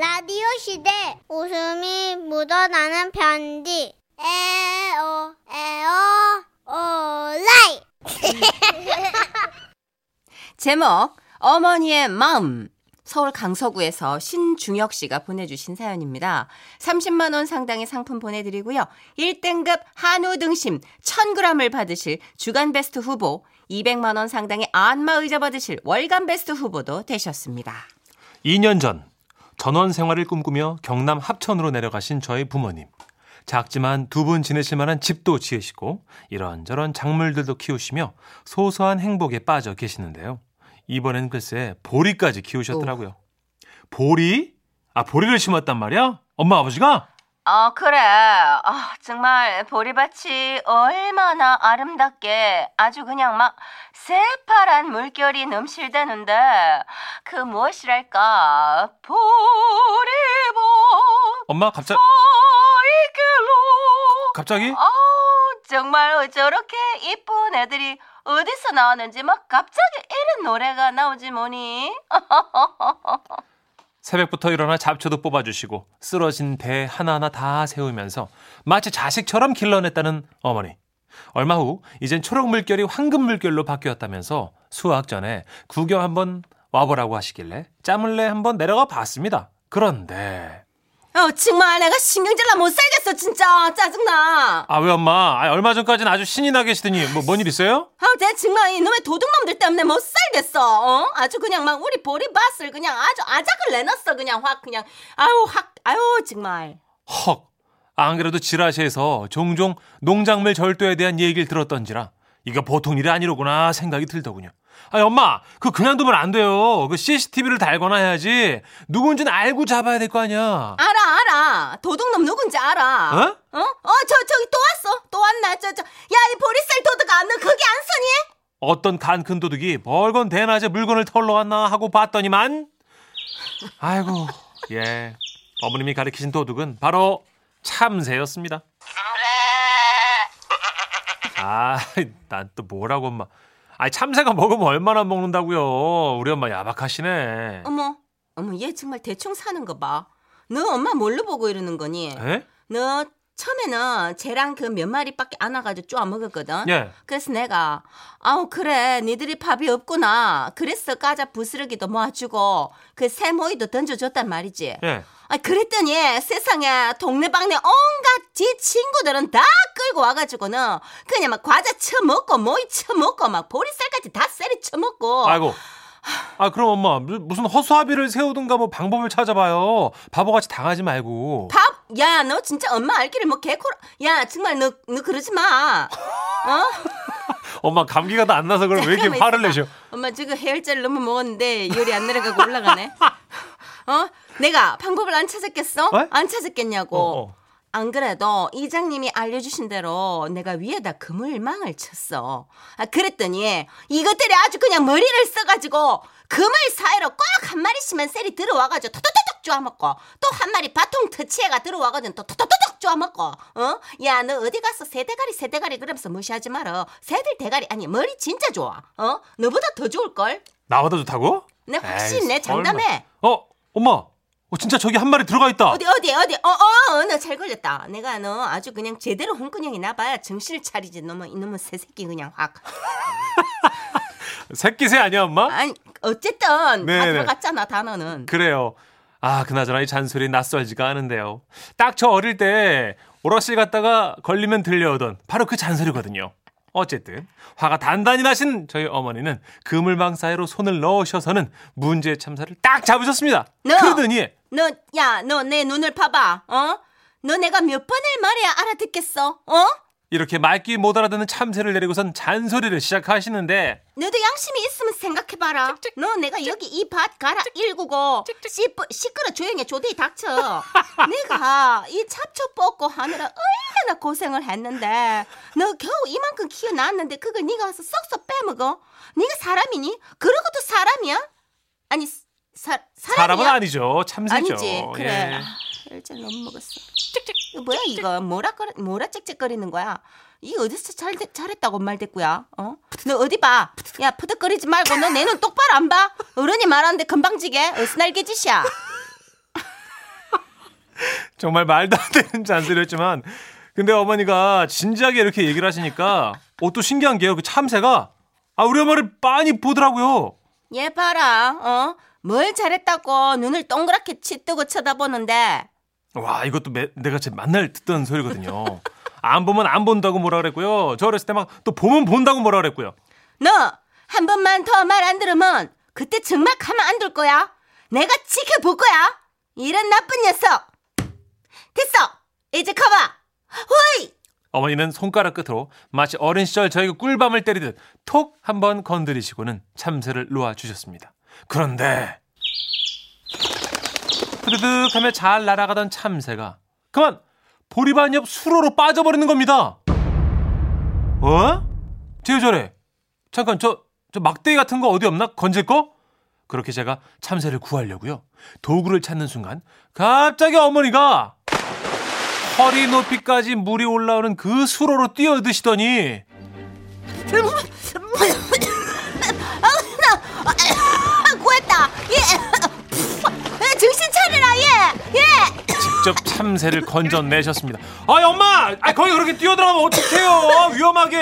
라디오 시대 웃음이 묻어나는 편지 에어 에어 오라이 제목 어머니의 마음 서울 강서구에서 신중혁 씨가 보내주신 사연입니다. 30만 원 상당의 상품 보내드리고요. 1등급 한우 등심 1000g을 받으실 주간 베스트 후보 200만 원 상당의 안마 의자 받으실 월간 베스트 후보도 되셨습니다. 2년 전 전원 생활을 꿈꾸며 경남 합천으로 내려가신 저희 부모님. 작지만 두 분 지내실 만한 집도 지으시고 이런저런 작물들도 키우시며 소소한 행복에 빠져 계시는데요. 이번엔 글쎄 보리까지 키우셨더라고요. 보리? 아 보리를 심었단 말이야? 엄마 아버지가? 어, 그래. 아, 정말 보리밭이 얼마나 아름답게 아주 그냥 막 새파란 물결이 넘실대는데 그 무엇이랄까 보리밭 엄마 갑자기 갑자기? 아, 정말 저렇게 이쁜 애들이 어디서 나왔는지 막 갑자기 이런 노래가 나오지 뭐니? 새벽부터 일어나 잡초도 뽑아주시고 쓰러진 배 하나하나 다 세우면서 마치 자식처럼 길러냈다는 어머니. 얼마 후 이젠 초록 물결이 황금 물결로 바뀌었다면서 수학 전에 구경 한번 와보라고 하시길래 짬을내 한번 내려가 봤습니다. 그런데 어, 정말 내가 신경질나 못 살겠어, 진짜. 짜증나. 아 왜 엄마 아, 얼마 전까지는 아주 신이 나 계시더니 뭐 뭔 일 있어요? 아, 내 정말 이놈의 도둑놈들 때문에 못 살겠어. 어? 아주 그냥 막 우리 보리밭을 그냥 아주 아작을 내놨어. 그냥 확 그냥 아유 확 아유 정말. 헉. 안 그래도 지라시에서 종종 농작물 절도에 대한 얘기를 들었던지라 이거 보통 일이 아니로구나 생각이 들더군요. 아니 엄마 그 그냥 두면 안 돼요. 그 CCTV를 달거나 해야지 누군지는 알고 잡아야 될 거 아니야. 알아 도둑놈 누군지 알아. 어? 어? 어, 저 저기 또 왔어. 또 왔나? 저 저. 야, 이 보리쌀 도둑아, 너 거기 안 서니? 어떤 간큰 도둑이 벌건 대낮에 물건을 털러 왔나 하고 봤더니만 아이고 예 어머님이 가리키신 도둑은 바로 참새였습니다. 아, 난 또 뭐라고 엄마. 아니 참새가 먹으면 얼마나 먹는다고요. 우리 엄마 야박하시네. 어머, 어머, 얘 정말 대충 사는 거 봐. 너 엄마 뭘로 보고 이러는 거니? 에? 너 처음에는 쟤랑 그 몇 마리밖에 안 와가지고 쪼아 먹었거든. 예. 그래서 내가 아우 그래 니들이 밥이 없구나. 그래서 까자 부스러기도 모아주고 그 새모이도 던져줬단 말이지. 예. 아 그랬더니 세상에 동네방네 온갖 지 친구들은 다 끌고 와가지고는 그냥 막 과자 처먹고 모이 처먹고 막 보리쌀까지 다 쎄리 처먹고. 아이고. 아 그럼 엄마 무- 무슨 허수아비를 세우든가 뭐 방법을 찾아봐요. 바보같이 당하지 말고. 밥? 야, 너 진짜 엄마 알기를 뭐 개코라. 야, 정말 너, 너 그러지 마. 어? 엄마 감기가 다 안 나서 그럼 왜 이렇게 화를. 내셔? 엄마 지금 해열제를 너무 먹었는데 열이 안 내려가고 올라가네. 어? 내가 방법을 안 찾았겠어? 어? 안 찾았겠냐고. 어, 어. 안 그래도 이장님이 알려주신 대로 내가 위에다 그물망을 쳤어. 아, 그랬더니 이것들이 아주 그냥 머리를 써가지고 그물 사이로 꼭 한 마리씩만 셀이 들어와가지고 토토토톡 쪼아먹고 또 한 마리 바통 터치해가 들어와가지고 또 토토토톡 쪼아먹고 어? 야 너 어디 가서 새대가리 새대가리 그러면서 무시하지 마라. 새들 대가리 아니 머리 진짜 좋아. 어? 너보다 더 좋을걸? 나보다 좋다고? 내 확실히 에이, 내 장담해. 어, 엄마. 어, 진짜 저기 한 마리 들어가 있다. 어디 어디 어디 어어 너 잘 걸렸다 내가 너 아주 그냥 제대로 홍근형이 나봐야 정신을 차리지 너무 이놈의 새새끼 그냥 확 새끼 새 아니야, 엄마? 아니 어쨌든 다 네네. 들어갔잖아 단어는 그래요. 아, 그나저나 이 잔소리 낯설지가 않은데요. 딱 저 어릴 때 오락실 갔다가 걸리면 들려오던 바로 그 잔소리거든요. 어쨌든 화가 단단히 나신 저희 어머니는 그물망 사이로 손을 넣으셔서는 문제의 참사를 딱 잡으셨습니다. 너! 그러더니 너 야 너 내 눈을 봐봐 어 너 내가 몇 번을 말해야 알아듣겠어 어 이렇게 말귀 못 알아듣는 참새를 내리고선 잔소리를 시작하시는데 너도 양심이 있으면 생각해봐라. 너 내가 여기 이밭 가라 일구고 시끄, 시끄러 조용해 조대히 닥쳐. 내가 이 잡초 뽑고 하느라 얼마나 고생을 했는데 너 겨우 이만큼 키워놨는데 그걸 네가 와서 쏙쏙 빼먹어. 네가 사람이니? 그러고도 사람이야? 아니 사? 사람은 아니죠. 참새죠. 아니지 그래. 예. 아, 혈제 너무 먹었어. 이거 뭐야 이거 뭐라 거리 뭐라 짹짹거리는 거야? 이 어디서 잘 잘했다고 말댔고야? 어? 너 어디 봐? 야 푸득거리지 말고 너 내 눈 똑바로 안 봐? 어른이 말하는데 금방지게 어스날개 짓이야. 정말 말도 안 되는 잔소리였지만 근데 어머니가 진지하게 이렇게 얘기를 하시니까 어, 또 신기한 게요. 그 참새가 아 우리 엄마를 빤히 보더라고요. 얘 봐라, 어? 뭘 잘했다고 눈을 동그랗게 치뜨고 쳐다보는데. 와 이것도 매- 내가 제 만날 듣던 소리거든요. 안 보면 안 본다고 뭐라 그랬고요. 저 어렸을 때 막 또 보면 본다고 뭐라 그랬고요. 너 한 번만 더 말 안 들으면 그때 정말 가만 안 둘 거야. 내가 지켜볼 거야. 이런 나쁜 녀석. 됐어. 이제 가봐. 호이. 어머니는 손가락 끝으로 마치 어린 시절 저희가 꿀밤을 때리듯 톡 한번 건드리시고는 참새를 놓아 주셨습니다. 그런데 푸드득 하며 잘 날아가던 참새가 그만 보리반 옆 수로로 빠져버리는 겁니다. 어? 제자래 잠깐 저, 저 막대기 같은 거 어디 없나? 건질 거? 그렇게 제가 참새를 구하려고요. 도구를 찾는 순간 갑자기 어머니가 허리 높이까지 물이 올라오는 그 수로로 뛰어드시더니 직접 참새를 건져내셨습니다. 아이 엄마, 아 거기 그렇게 뛰어들어가면 어떡해요? 위험하게.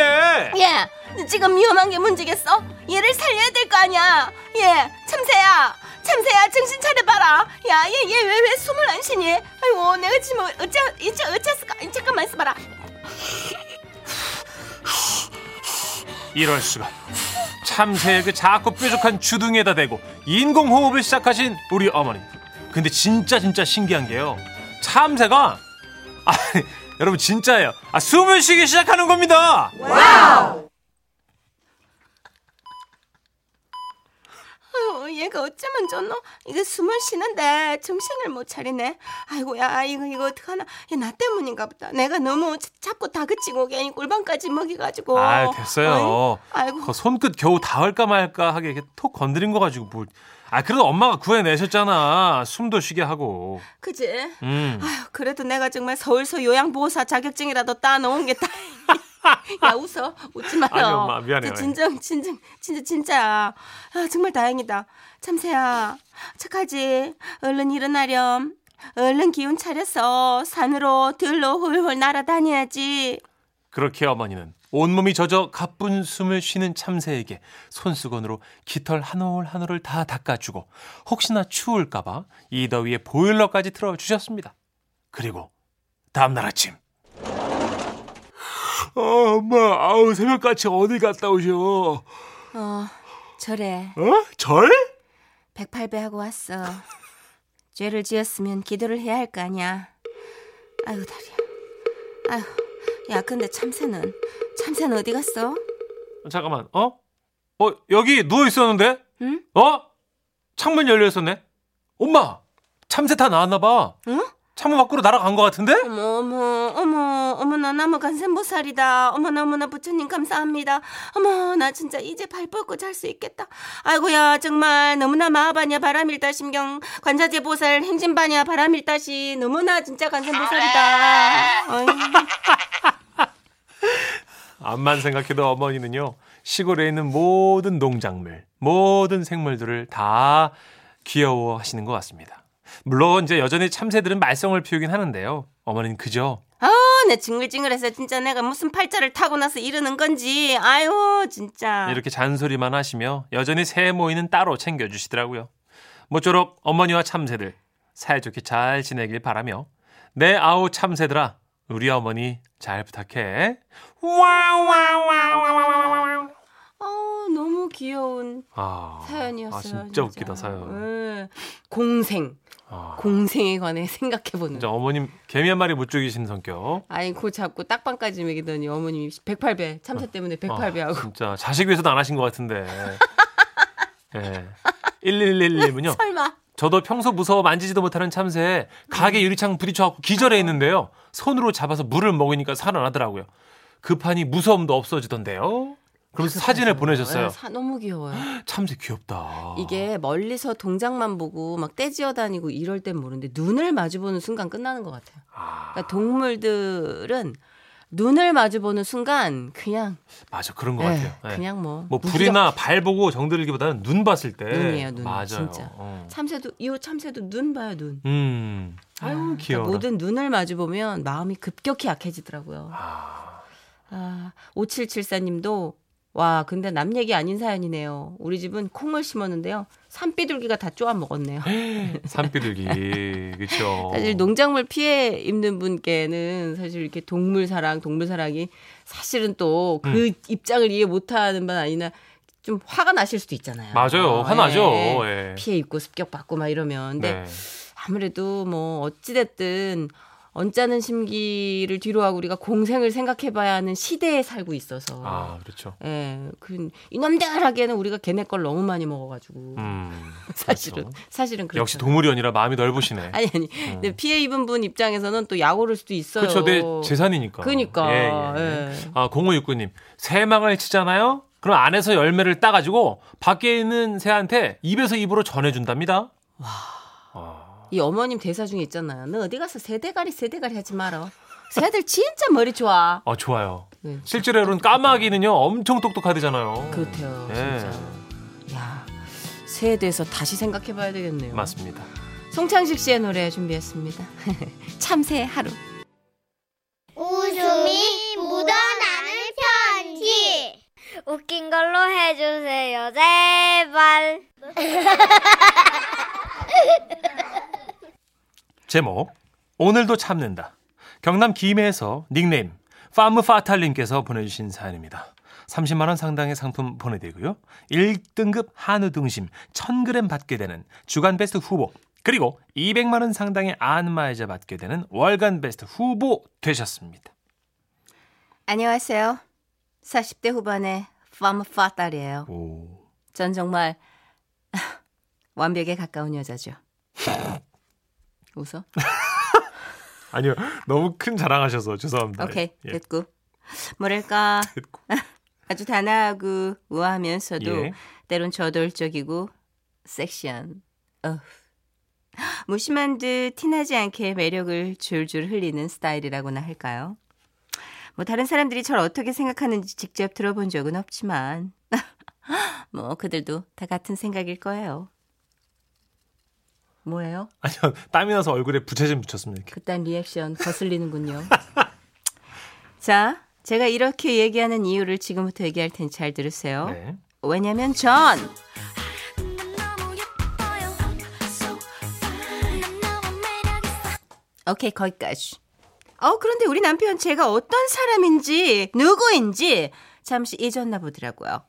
예. 지금 위험한 게 문제겠어? 얘를 살려야 될 거 아니야. 예. 참새야. 참새야 정신 차려봐라. 야, 얘 얘 왜 왜 숨을 안 쉬니? 아이고 내가 지금 어째 이제 어째을까 잠깐만 있어봐라. 이럴 수가. 참새의 그 작고 뾰족한 주둥이에다 대고 인공호흡을 시작하신 우리 어머니. 근데 진짜 진짜 신기한 게요. 참새가 아 여러분 진짜예요. 아 숨을 쉬기 시작하는 겁니다. 아유, 얘가 어쩌면 좋노? 이거 숨을 쉬는데 정신을 못 차리네. 아이고야, 이거 이거 어떡하나? 얘나 때문인가 보다. 내가 너무 자- 자꾸 다그치고 괜히 꿀밤까지 먹여가지고. 아 됐어요. 아이고. 그 손끝 겨우 닿을까 말까 하게 이렇게 톡 건드린 거 가지고 뭘. 아 그래도 엄마가 구해내셨잖아. 숨도 쉬게 하고. 그지? 음. 아유, 그래도 내가 정말 서울서 요양보호사 자격증이라도 따놓은 게 다행이야. 야, 웃어. 웃지 마요. 아니, 엄마, 미안해요. 진정, 진정, 진짜, 진짜야. 아, 정말 다행이다. 참새야, 착하지? 얼른 일어나렴. 얼른 기운 차려서 산으로 들로 훌훌 날아다녀야지. 그렇게 어머니는 온몸이 젖어 가쁜 숨을 쉬는 참새에게 손수건으로 깃털 한 올 한 올을 다 닦아주고 혹시나 추울까봐 이 더위에 보일러까지 틀어주셨습니다. 그리고 다음날 아침 어, 엄마 아우 새벽같이 어디 갔다 오셔 어, 저래. 어? 절? 108배 하고 왔어. 죄를 지었으면 기도를 해야 할 거 아니야. 아유 다리야. 아유, 야 근데 참새는 참새는 어디 갔어? 잠깐만 어? 어 여기 누워 있었는데? 응? 어? 창문 열려 있었네 엄마 참새 다 나왔나 봐 응? 창문 밖으로 날아간 것 같은데? 어머 어머 어머 어머나 나무 간센보살이다. 어머나 어머나 부처님 감사합니다. 어머 나 진짜 이제 발 뻗고 잘 수 있겠다. 아이고야 정말 너무나 마하바냐 바람일다 심경 관자재 보살 행진바냐 바람일다시 너무나 진짜 간센보살이다. 암만 생각해도 어머니는요 시골에 있는 모든 농작물 모든 생물들을 다 귀여워 하시는 것 같습니다. 물론 이제 여전히 참새들은 말썽을 피우긴 하는데요. 어머니는 그저 아, 내 징글징글해서 진짜 내가 무슨 팔자를 타고 나서 이러는 건지. 아유, 진짜. 이렇게 잔소리만 하시며 여전히 새 모이는 따로 챙겨주시더라고요. 모쪼록 어머니와 참새들 사이좋게 잘 지내길 바라며 내 아우 참새들아 우리 어머니 잘 부탁해. 와와와와와와와. 어, 너무 귀여운 아, 사연이었어요. 아, 진짜 웃기다 사연. 응. 공생. 아, 공생에 관해 생각해보는. 진짜 어머님 개미 한 마리 못 죽이신 성격. 아니, 그 자꾸 딱밤까지 먹이더니 어머님이 108배, 참새 때문에 108배 하고. 아, 진짜 자식 위해서도 안 하신 것 같은데. 예. 1111님은요. 설마. 저도 평소 무서워 만지지도 못하는 참새에 가게 유리창 부딪혀갖고 기절해 있는데요. 손으로 잡아서 물을 먹으니까 살아나더라고요. 급하니 무서움도 없어지던데요. 그러면서 사진을 보내셨어요. 네, 사- 너무 귀여워요. 참새 귀엽다. 이게 멀리서 동작만 보고 막 떼지어 다니고 이럴 땐 모르는데 눈을 마주보는 순간 끝나는 것 같아요. 아, 그러니까 동물들은 눈을 마주보는 순간 그냥 맞아 그런 것 예, 같아요. 예. 그냥 뭐, 뭐 무기력- 불이나 발 보고 정들기보다는 눈 봤을 때 눈이에요, 눈. 맞아요. 진짜. 어. 참새도 이 참새도 눈 봐요 눈. 음 아유, 그러니까 귀여워. 모든 눈을 마주 보면 마음이 급격히 약해지더라고요. 아, 아, 5774님도 와, 근데 남 얘기 아닌 사연이네요. 우리 집은 콩을 심었는데요. 산비둘기가 다 쪼아 먹었네요. 산비둘기. 그쵸. 사실 농작물 피해 입는 분께는 사실 이렇게 동물 사랑, 동물 사랑이 사실은 또 음. 그 입장을 이해 못 하는 반 아니나 좀 화가 나실 수도 있잖아요. 맞아요. 화나죠. 예. 예. 피해 입고 습격 받고 막 이러면. 근데 네. 아무래도 뭐 어찌됐든 언짢은 심기를 뒤로하고 우리가 공생을 생각해봐야 하는 시대에 살고 있어서. 아, 그렇죠. 예, 그 이놈들 하기에는 우리가 걔네 걸 너무 많이 먹어가지고 음. 사실은 그렇죠. 사실은 그렇죠. 역시 동물이 아니라 마음이 넓으시네. 아니 아니. 근데 피해 입은 분 입장에서는 또 약오를 수도 있어요. 그렇죠. 내 재산이니까. 그러니까. 예, 예. 예. 아, 0569님. 새망을 치잖아요? 그럼 안에서 열매를 따가지고 밖에 있는 새한테 입에서 입으로 전해준답니다. 와. 이 어머님 대사 중에 있잖아요. 너 어디 가서 새대가리 새대가리 하지 마라. 새들 진짜 머리 좋아. 아, 좋아요. 네, 실제로는 까마귀는요, 엄청 똑똑하대잖아요. 그렇대요. 예. 진짜. 야, 새에 대해서 다시 생각해봐야 되겠네요. 맞습니다. 송창식 씨의 노래 준비했습니다. 참새 하루. 웃음이 묻어나는 편지. 웃긴 걸로 해주세요, 제발. 제목 오늘도 참는다. 경남 김해에서 닉네임 파무 파탈님께서 보내주신 사연입니다. 30만 원 상당의 상품 보내드리고요. 1등급 한우 등심 1000g 받게 되는 주간 베스트 후보 그리고 200만 원 상당의 안마의자 받게 되는 월간 베스트 후보 되셨습니다. 안녕하세요. 40대 후반의 파무 파 딸이에요. 오. 전 정말 완벽에 가까운 여자죠. 웃어? 아니요. 너무 큰 자랑하셔서 죄송합니다. 오케이, 예. 됐고. 뭐랄까, 됐고. 아주 단아하고 우아하면서도 예. 때론 저돌적이고 섹시한. 어. 무심한 듯 티나지 않게 매력을 줄줄 흘리는 스타일이라고나 할까요? 뭐 다른 사람들이 저를 어떻게 생각하는지 직접 들어본 적은 없지만 뭐 그들도 다 같은 생각일 거예요. 뭐예요? 아니요. 땀이 나서 얼굴에 부채 좀 붙였습니다. 이렇게. 그딴 리액션 거슬리는군요. 자, 제가 이렇게 얘기하는 이유를 지금부터 얘기할 테니 잘 들으세요. 네. 왜냐면 전 오케이 거기까지. 어 그런데 우리 남편 제가 어떤 사람인지 누구인지 잠시 잊었나 보더라고요.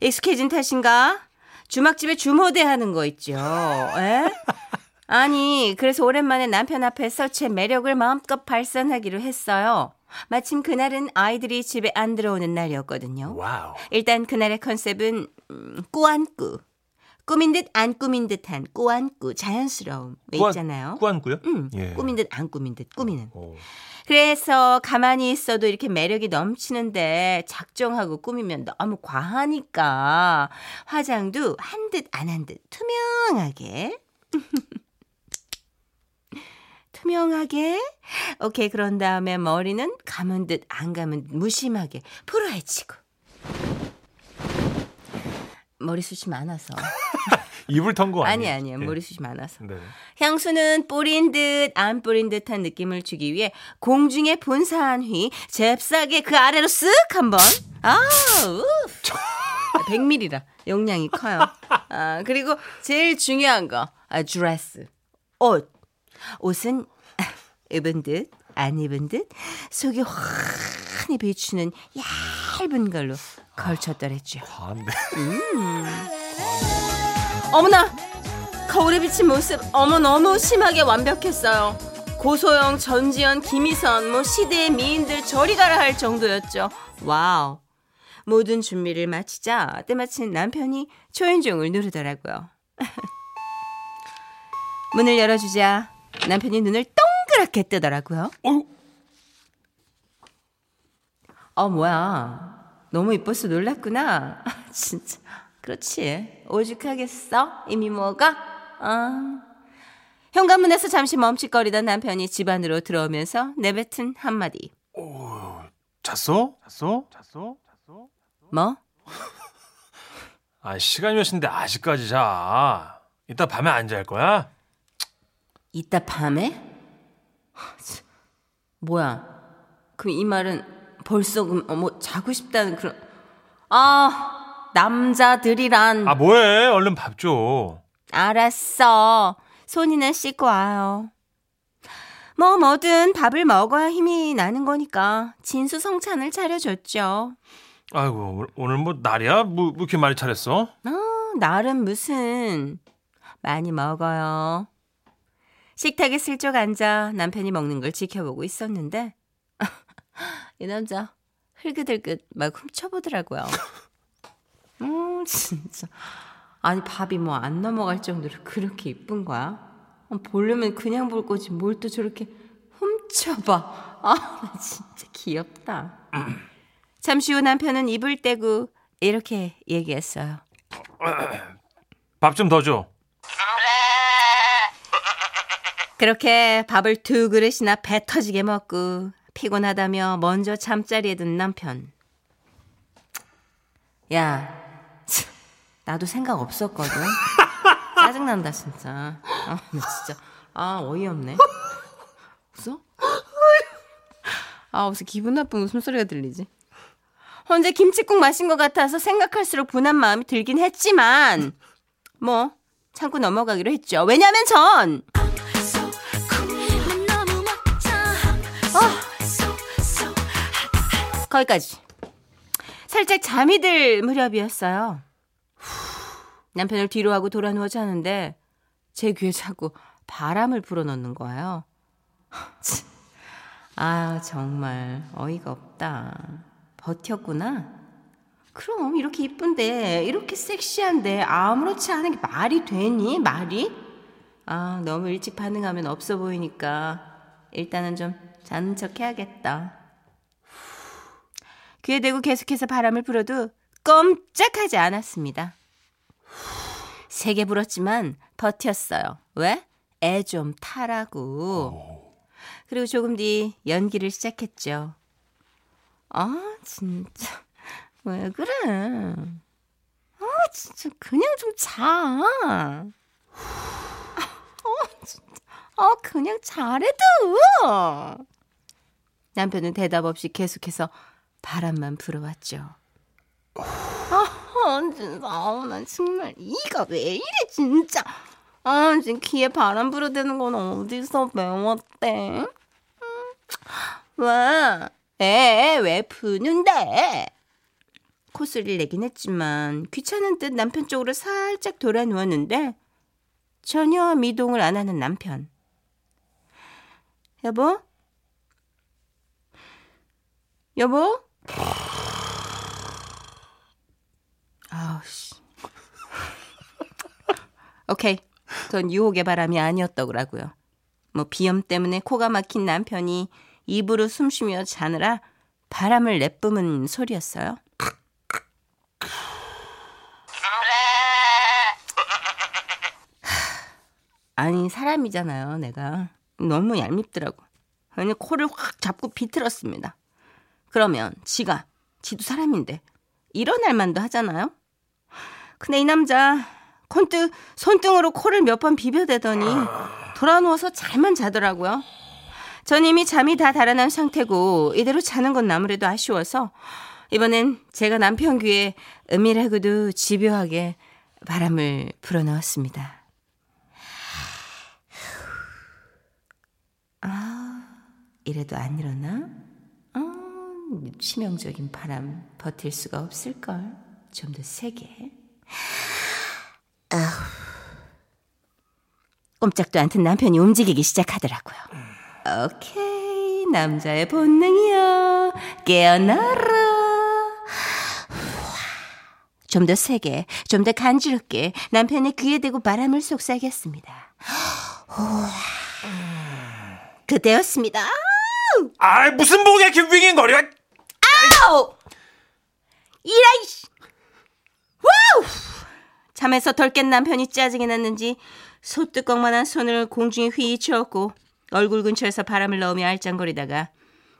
익숙해진 탓인가? 주막집에 주모 대하는 거 있죠. 에? 아니 그래서 오랜만에 남편 앞에서 제 매력을 마음껏 발산하기로 했어요. 마침 그날은 아이들이 집에 안 들어오는 날이었거든요. 와우. 일단 그날의 컨셉은 음, 꾸안꾸. 꾸민 듯 안 꾸민 듯한 꾸안꾸 자연스러움 왜 꾸안- 있잖아요. 꾸안꾸요? 음, 예. 꾸민 듯 안 꾸민 듯 꾸미는. 오. 그래서 가만히 있어도 이렇게 매력이 넘치는데 작정하고 꾸미면 너무 과하니까 화장도 한 듯 안 한 듯 투명하게. 투명하게. 오케이 그런 다음에 머리는 감은 듯 안 감은 듯 무심하게 풀어헤치고. 머리숱이 많아서. 이불 턴거 아니 아니에요? 아니에요. 예. 머리숱이 많아서. 네. 향수는 뿌린 듯 안 뿌린 듯한 느낌을 주기 위해 공중에 분사한 휘 잽싸게 그 아래로 쓱 한번 아 우. 100ml라 용량이 커요. 아 그리고 제일 중요한 거 아, 드레스 옷 옷은 입은 듯 안 입은 듯 속이 환히 비추는 얇은 걸로 걸쳤더랬죠. 과한데. 어머나 거울에 비친 모습 어머 너무 심하게 완벽했어요. 고소영 전지현 김희선 뭐 시대의 미인들 저리 가라 할 정도였죠. 와우. 모든 준비를 마치자 때마침 남편이 초인종을 누르더라고요. 문을 열어주자 남편이 눈을 동그랗게 뜨더라고요. 어유. 어 뭐야. 너무 이뻐서 놀랐구나. 진짜 그렇지 오죽하겠어 이미 뭐가 아 현관문에서 잠시 멈칫거리던 남편이 집 안으로 들어오면서 내뱉은 한마디 잤어? 잤어? 잤어? 잤어? 뭐 아 시간이 몇인데 아직까지 자. 이따 밤에 안 잘 거야? 이따 밤에 뭐야? 그럼 이 말은 벌써 그럼 어, 뭐 자고 싶다는 그런 아 남자들이란 아 뭐해? 얼른 밥 줘. 알았어. 손이나 씻고 와요. 뭐 뭐든 밥을 먹어야 힘이 나는 거니까 진수성찬을 차려줬죠. 아이고 오늘- 뭐 날이야? 뭐, 뭐 이렇게 많이 차렸어? 어, 나름 무슨 많이 먹어요. 식탁에 슬쩍 앉아 남편이 먹는 걸 지켜보고 있었는데 이 남자 흘긋흘긋 막 훔쳐보더라고요. 음 진짜 아니 밥이 뭐 안 넘어갈 정도로 그렇게 이쁜 거야? 어, 보려면 그냥 볼 거지 뭘 또 저렇게 훔쳐봐. 아나 진짜 귀엽다. 잠시 후 남편은 입을 떼고 이렇게 얘기했어요. 밥 좀 더 줘. 그렇게 밥을 두 그릇이나 배 터지게 먹고 피곤하다며 먼저 잠자리에 든 남편. 야, 참, 나도 생각 없었거든. 짜증난다 진짜. 아, 나 진짜. 아, 어이없네. 웃어? 아, 무슨 기분 나쁜 웃음소리가 들리지? 혼자 김치국 마신 것 같아서 생각할수록 분한 마음이 들긴 했지만, 뭐, 참고 넘어가기로 했죠. 왜냐면 전, 거기까지. 살짝 잠이 들 무렵이었어요. 남편을 뒤로 하고 돌아 누워 자는데 제 귀에 자꾸 바람을 불어넣는 거예요. 아, 정말 어이가 없다. 버텼구나. 그럼 이렇게 이쁜데 이렇게 섹시한데 아무렇지 않은 게 말이 되니? 말이? 아, 너무 일찍 반응하면 없어 보이니까 일단은 좀 자는 척 해야겠다. 귀에 대고 계속해서 바람을 불어도 꼼짝하지 않았습니다. 세게 불었지만 버텼어요. 왜? 애 좀 타라고. 그리고 조금 뒤 연기를 시작했죠. 아, 진짜. 왜 그래? 아, 진짜 그냥 좀 자. 아, 진짜. 아, 그냥 잘해도. 남편은 대답 없이 계속해서 바람만 불어왔죠. 아, 진짜. 아, 난 정말 이가 왜 이래, 진짜. 아, 지금 귀에 바람 불어대는 건 어디서 배웠대? 음, 왜? 에, 왜 부는데? 코소리를 내긴 했지만 귀찮은 듯 남편 쪽으로 살짝 돌아 누웠는데 전혀 미동을 안 하는 남편. 여보? 여보? 아우씨. 오케이. 그건 유혹의 바람이 아니었더라고요. 뭐 비염 때문에 코가 막힌 남편이 입으로 숨쉬며 자느라 바람을 내뿜은 소리였어요. 아니 사람이잖아요, 내가. 너무 얄밉더라고. 아니 코를 확 잡고 비틀었습니다. 그러면 지가 지도 사람인데 일어날 만도 하잖아요. 근데 이 남자 콘뜨 손등으로 코를 몇 번 비벼대더니 돌아 누워서 잘만 자더라고요. 전 이미 잠이 다 달아난 상태고 이대로 자는 건 아무래도 아쉬워서 이번엔 제가 남편 귀에 은밀하고도 집요하게 바람을 불어넣었습니다. 아, 이래도 안 일어나? 아, 치명적인 바람 버틸 수가 없을걸. 좀 더 세게. 아후. 꼼짝도 않던 남편이 움직이기 시작하더라고요. 오케이, 남자의 본능이야. 깨어나라. 좀 더 세게, 좀 더 간지럽게 남편의 귀에 대고 바람을 속삭였습니다. 그때였습니다. 아 무슨 목에 이렇게 윙윙거려? 아우! 이라이씨! 잠에서 덜 깬 남편이 짜증이 났는지 소뚜껑만한 손을 공중에 휘치었고 얼굴 근처에서 바람을 넣으며 알짱거리다가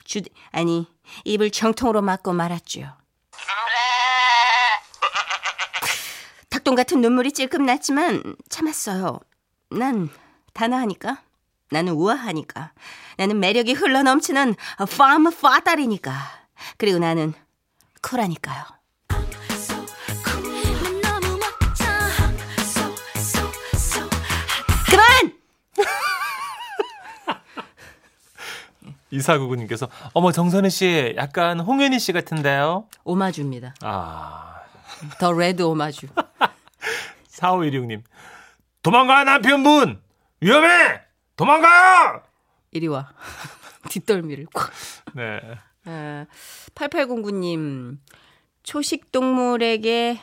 주 아니 입을 정통으로 막고 말았죠. 닭똥 같은 눈물이 찔끔 났지만 참았어요. 난 단아하니까 나는 우아하니까. 나는 매력이 흘러넘치는 팜 파달이니까. 그리고 나는 쿨하니까요. 이사구구님께서 어머 정선희 씨 약간 홍현희 씨 같은데요. 오마주입니다. 아 더 레드 오마주. 4516님 도망가 남편분 위험해 도망가요. 이리 와. 뒷덜미를 콱. 네. 아, 8809님, 초식 동물에게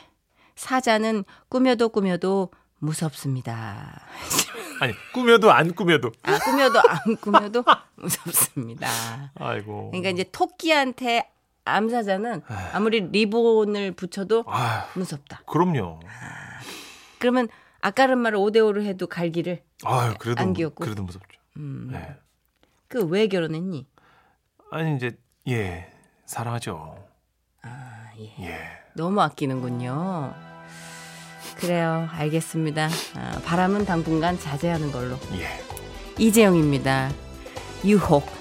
사자는 꾸며도 꾸며도 무섭습니다. 아니 꾸며도 안 꾸며도. 아, 꾸며도 안 꾸며도 무섭습니다. 아이고. 그러니까 이제 토끼한테 암사자는 아무리 리본을 붙여도 아 무섭다. 그럼요. 그러면 아까른 말을 5대5로 해도 갈기를 아유 그래도 안 귀엽고. 그래도 무섭죠. 음. 네. 그왜 결혼했니? 아니 이제 예 사랑하죠. 아, 예. 예. 너무 아끼는군요. 그래요. 알겠습니다. 아, 바람은 당분간 자제하는 걸로. 예. 이재영입니다. 유혹.